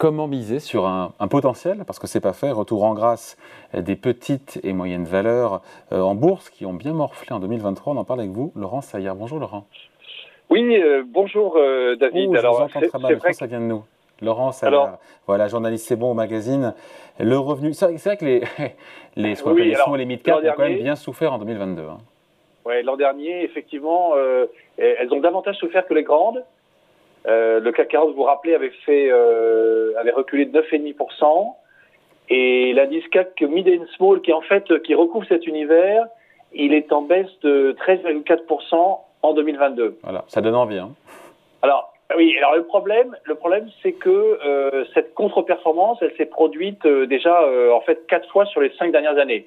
Comment miser sur un, potentiel, parce que c'est pas fait, retour en grâce des petites et moyennes valeurs euh, en bourse qui ont bien morflé en 2023 On en parle avec vous, Laurent Saillard. Bonjour Laurent. Oui, euh, bonjour euh, David. je Alors, vous entends très mal, ça vient de nous. Laurent Saillard, voilà, journaliste C'est bon au magazine. Le revenu, c'est vrai que les, les, oui, et les mid-cap ont quand même bien souffert en 2022. Hein. Oui, l'an dernier, effectivement, elles ont davantage souffert que les grandes. Euh, le CAC 40, vous vous rappelez, avait fait, euh, avait reculé de 9,5%. Et l'indice CAC Mid and Small, qui en fait, qui recouvre cet univers, il est en baisse de 13,4% en 2022. Voilà, ça donne envie. Hein. Alors, oui, alors le problème, le problème, c'est que euh, cette contre-performance, elle s'est produite euh, déjà euh, en fait quatre fois sur les cinq dernières années.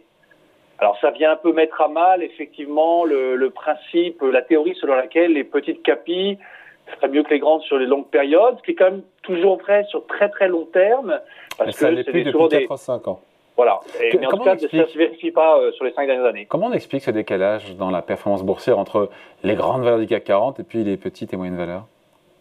Alors ça vient un peu mettre à mal effectivement le, le principe, la théorie selon laquelle les petites capilles serait mieux que les grandes sur les longues périodes, ce qui est quand même toujours vrai sur très très long terme. Parce que ça plus depuis 4 à 5 ans. Voilà. mais en tout cas, ça ne se vérifie pas euh, sur les 5 dernières années. Comment on explique ce décalage dans la performance boursière entre les grandes valeurs du CAC 40 et puis les petites et moyennes valeurs?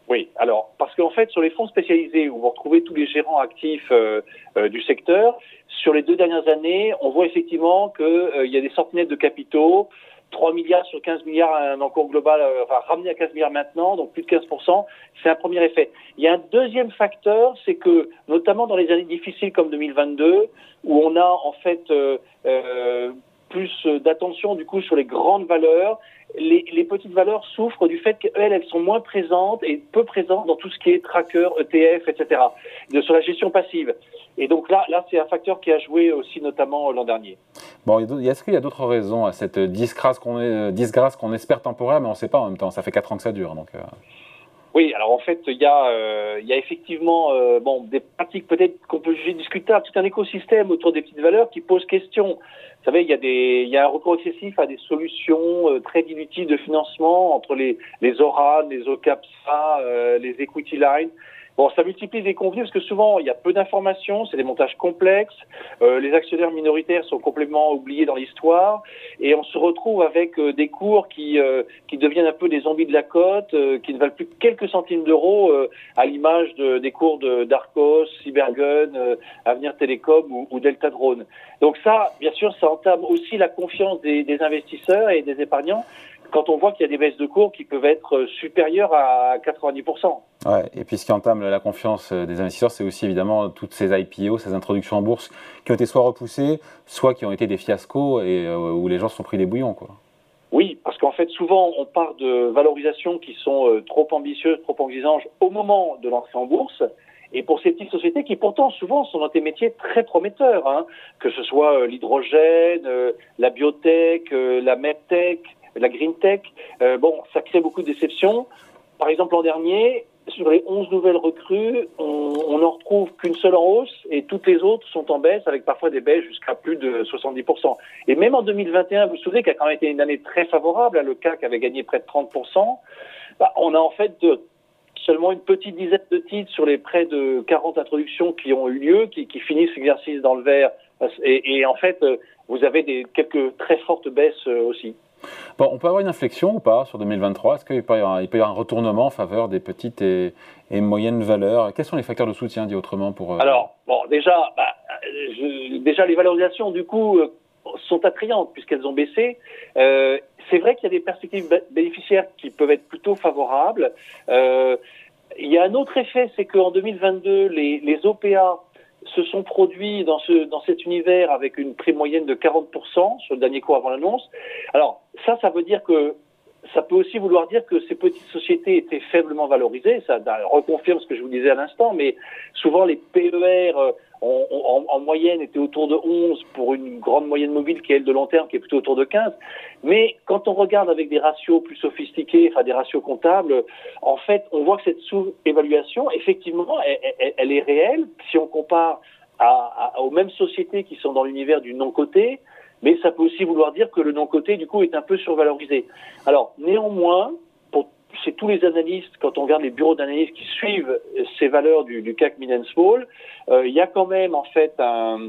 Oui, alors parce qu'en fait sur les fonds spécialisés où vous retrouvez tous les gérants actifs euh, euh, du secteur, sur les deux dernières années, on voit effectivement qu'il y a des centaines de capitaux 3 milliards sur 15 milliards, un encours global, euh, enfin ramené à 15 milliards maintenant, donc plus de 15%, c'est un premier effet. Il y a un deuxième facteur, c'est que notamment dans les années difficiles comme 2022, où on a en fait euh, euh, plus d'attention du coup sur les grandes valeurs, les, les, petites valeurs souffrent du fait qu'elles, elles sont moins présentes et peu présentes dans tout ce qui est tracker, ETF, etc., de, sur la gestion passive. Et donc là, là c'est un facteur qui a joué aussi notamment l'an dernier. Bon, est-ce qu'il y a d'autres raisons à cette disgrâce qu'on, disgrâce qu'on espère temporaire, mais on ne sait pas en même temps, ça fait 4 ans que ça dure. Donc, euh. Oui, alors en fait, il y a, euh, il y a effectivement euh, bon, des pratiques peut-être qu'on peut juger discutables, tout un écosystème autour des petites valeurs qui pose question. Vous savez, il y a, des, il y a un recours excessif à des solutions euh, très dilutives de financement entre les, les ORAN, les OCAPSA, les Equity Lines. Bon, ça multiplie les convenus parce que souvent il y a peu d'informations, c'est des montages complexes, euh, les actionnaires minoritaires sont complètement oubliés dans l'histoire et on se retrouve avec euh, des cours qui euh, qui deviennent un peu des zombies de la côte, qui ne valent plus que quelques centimes d'euros à l'image de, des cours de d'Arcos, Cybergun, Avenir Télécom ou, ou, Delta Drone. Donc ça, bien sûr, ça entame aussi la confiance des, des investisseurs et des épargnants quand on voit qu'il y a des baisses de cours qui peuvent être supérieures à 90%. Ouais, et puis ce qui entame la confiance euh, des investisseurs, c'est aussi évidemment toutes ces IPO, ces introductions en bourse qui ont été soit repoussées, soit qui ont été des fiascos et euh, où les gens se sont pris des bouillons. Quoi. Oui, parce qu'en fait, souvent, on part de valorisations qui sont euh, trop ambitieuses, trop exigeantes au moment de l'entrée en bourse. Et pour ces petites sociétés qui pourtant souvent sont dans des métiers très prometteurs, hein, que ce soit l'hydrogène, la biotech, la medtech, la green tech, bon, ça crée beaucoup de déceptions. Par exemple, l'an dernier, sur les 11 nouvelles recrues, on n'en retrouve qu'une seule en hausse et toutes les autres sont en baisse avec parfois des baisses jusqu'à plus de 70%. Et même en 2021, vous vous souvenez qu'il a quand même été une année très favorable, le CAC avait gagné près de 30%, bah, on a en fait seulement une petite dizaine de titres sur les près de 40 introductions qui ont eu lieu, qui, qui finissent l'exercice dans le vert. Et, et, en fait, vous avez des, quelques très fortes baisses aussi. On peut avoir une inflexion ou pas sur 2023 Est-ce qu'il peut, y avoir, un retournement en faveur des petites et, moyennes valeurs? Quels sont les facteurs de soutien, dit autrement pour, euh, Alors, bon, déjà, bah, déjà, les valorisations, du coup, euh, sont attrayantes puisqu'elles ont baissé. Euh, c'est vrai qu'il y a des perspectives bénéficiaires qui peuvent être plutôt favorables. il y a un autre effet, c'est qu'en 2022, les, les OPA se sont produits dans, ce, dans cet univers avec une prime moyenne de 40% sur le dernier cours avant l'annonce. Alors ça, ça veut dire que ça peut aussi vouloir dire que ces petites sociétés étaient faiblement valorisées. Ça reconfirme ce que je vous disais à l'instant, mais souvent les PER euh, en, en, moyenne étaient autour de 11 pour une grande moyenne mobile qui est elle de long terme, qui est plutôt autour de 15. Mais quand on regarde avec des ratios plus sophistiqués, enfin des ratios comptables, en fait, on voit que cette sous-évaluation, effectivement, elle, est réelle si on compare aux mêmes sociétés qui sont dans l'univers du non-coté mais ça peut aussi vouloir dire que le non-coté, du coup, est un peu survalorisé. Alors, néanmoins, c'est tous les analystes, quand on regarde les bureaux d'analyse qui suivent ces valeurs du, CAC Mid Small, euh, il y a quand même, en fait, euh,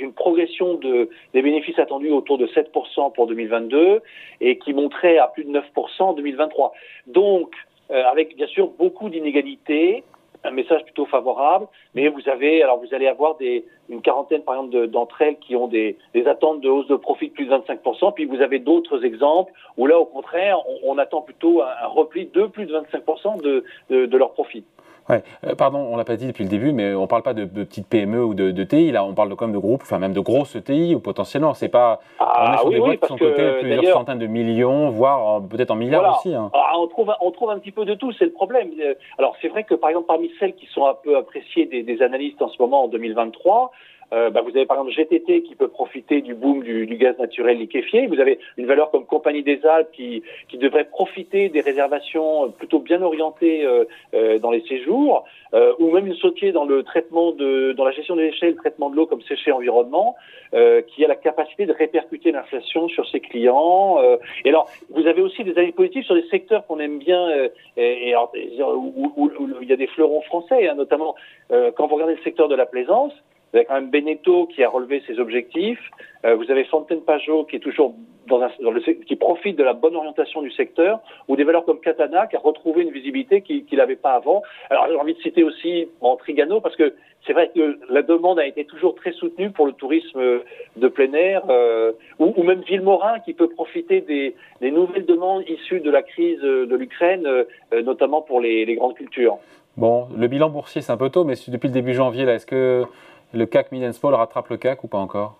une progression de, des bénéfices attendus autour de 7% pour 2022 et qui monterait à plus de 9% en 2023. Donc, euh, avec bien sûr beaucoup d'inégalités, un message plutôt favorable, mais vous avez, alors vous allez avoir des, une quarantaine par exemple d'entre elles qui ont des, attentes de hausse de profit de plus de 25%, puis vous avez d'autres exemples où là au contraire on, attend plutôt un, repli de plus de 25% de, de, de leur profit. Ouais. Euh, pardon, on l'a pas dit depuis le début, mais on parle pas de, de petites PME ou de, de, TI. Là, on parle de, quand même de groupes, enfin même de grosses TI ou potentiellement. C'est pas. Ah, on est sur oui, des boîtes oui, qui sont cotées plusieurs centaines de millions, voire peut-être en milliards voilà. aussi. Hein. Alors, on trouve, on trouve un petit peu de tout. C'est le problème. Euh, Alors c'est vrai que par exemple parmi celles qui sont un peu appréciées des, des analystes en ce moment en 2023. Euh, bah, vous avez par exemple GTT qui peut profiter du boom du, du, gaz naturel liquéfié. Vous avez une valeur comme Compagnie des Alpes qui, qui devrait profiter des réservations plutôt bien orientées euh, euh, dans les séjours, euh, ou même une sautier dans le traitement de, dans la gestion des déchets, le traitement de l'eau comme séché environnement, euh, qui a la capacité de répercuter l'inflation sur ses clients. Euh. et alors, vous avez aussi des avis positifs sur des secteurs qu'on aime bien, et, et alors, où, où, où, il y a des fleurons français, hein, notamment quand vous regardez le secteur de la plaisance. Vous avez quand même Beneteau qui a relevé ses objectifs. Euh, vous avez Fontaine Pajot qui est toujours dans, un, dans qui profite de la bonne orientation du secteur, ou des valeurs comme Katana qui a retrouvé une visibilité qu'il qu n'avait pas avant. Alors j'ai envie de citer aussi en Trigano parce que c'est vrai que la demande a été toujours très soutenue pour le tourisme de plein air, euh, ou, ou, même Villemorin qui peut profiter des, des, nouvelles demandes issues de la crise de l'Ukraine, euh, notamment pour les, les grandes cultures. Bon, le bilan boursier c'est un peu tôt, mais depuis le début janvier, là, est-ce que le CAC Midenspol rattrape le CAC ou pas encore?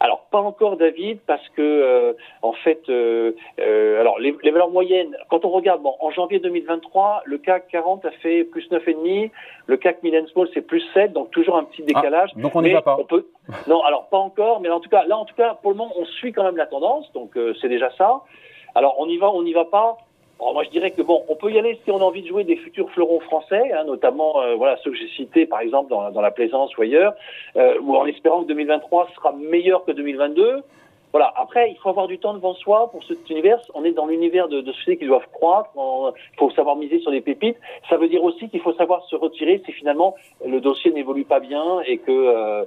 Alors pas encore David parce que euh, en fait euh, euh, alors les, les, valeurs moyennes quand on regarde bon en janvier 2023 le CAC 40 a fait plus 9,5 le CAC Mid Small c'est plus 7 donc toujours un petit décalage. ah, donc on n'y va pas. on peut non alors pas encore mais en tout cas là en tout cas pour le moment on suit quand même la tendance donc c'est déjà ça. Alors on y va on n'y va pas alors moi, je dirais que bon, on peut y aller si on a envie de jouer des futurs fleurons français, hein, notamment euh, voilà ceux que j'ai cités par exemple dans, dans, la plaisance ou ailleurs, euh, ou en espérant que 2023 sera meilleur que 2022. Voilà. Après, il faut avoir du temps devant soi pour cet univers. On est dans l'univers de, de qui doivent croître. Il faut savoir miser sur des pépites. Ça veut dire aussi qu'il faut savoir se retirer si finalement le dossier n'évolue pas bien et que euh,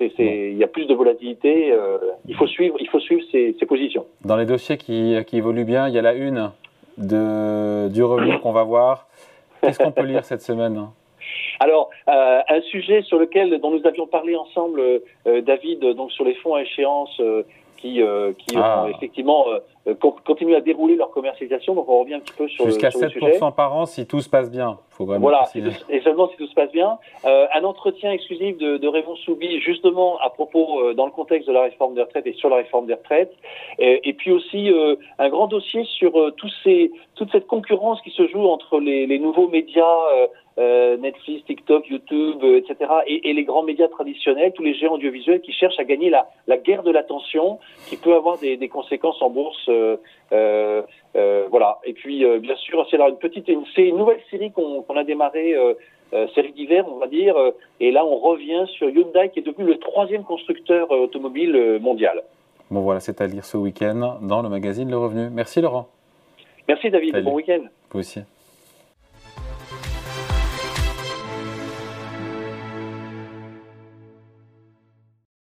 il y a plus de volatilité. Euh, il faut suivre, il faut suivre ces, ces positions. Dans les dossiers qui, qui évoluent bien, il y a la une de, du revenu qu'on va voir. Qu'est-ce qu'on peut lire cette semaine? Alors, euh, un sujet sur lequel, dont nous avions parlé ensemble, euh, David, donc sur les fonds à échéance euh, qui, qui ah. effectivement continuent à dérouler leur commercialisation. Donc, on revient un petit peu sur Jusqu'à 7% par an si tout se passe bien. Faut vraiment voilà, et seulement si tout se passe bien. un entretien exclusif de, de Raymond Soubi, justement à propos, dans le contexte de la réforme des retraites et sur la réforme des retraites. Et, et puis aussi un grand dossier sur tous ces, toute cette concurrence qui se joue entre les, les nouveaux médias euh, Netflix, TikTok, YouTube, euh, etc. Et, et, les grands médias traditionnels, tous les géants audiovisuels qui cherchent à gagner la, la guerre de l'attention, qui peut avoir des, des, conséquences en bourse. Euh, voilà. Et puis, bien sûr, c'est une petite, une, c'est une nouvelle série qu'on qu a démarrée. série d'hiver, on va dire, et là on revient sur Hyundai qui est devenu le troisième constructeur automobile mondial. Bon voilà, c'est à lire ce week-end dans le magazine Le Revenu. Merci Laurent. Merci David, Salut. bon week-end. Vous aussi.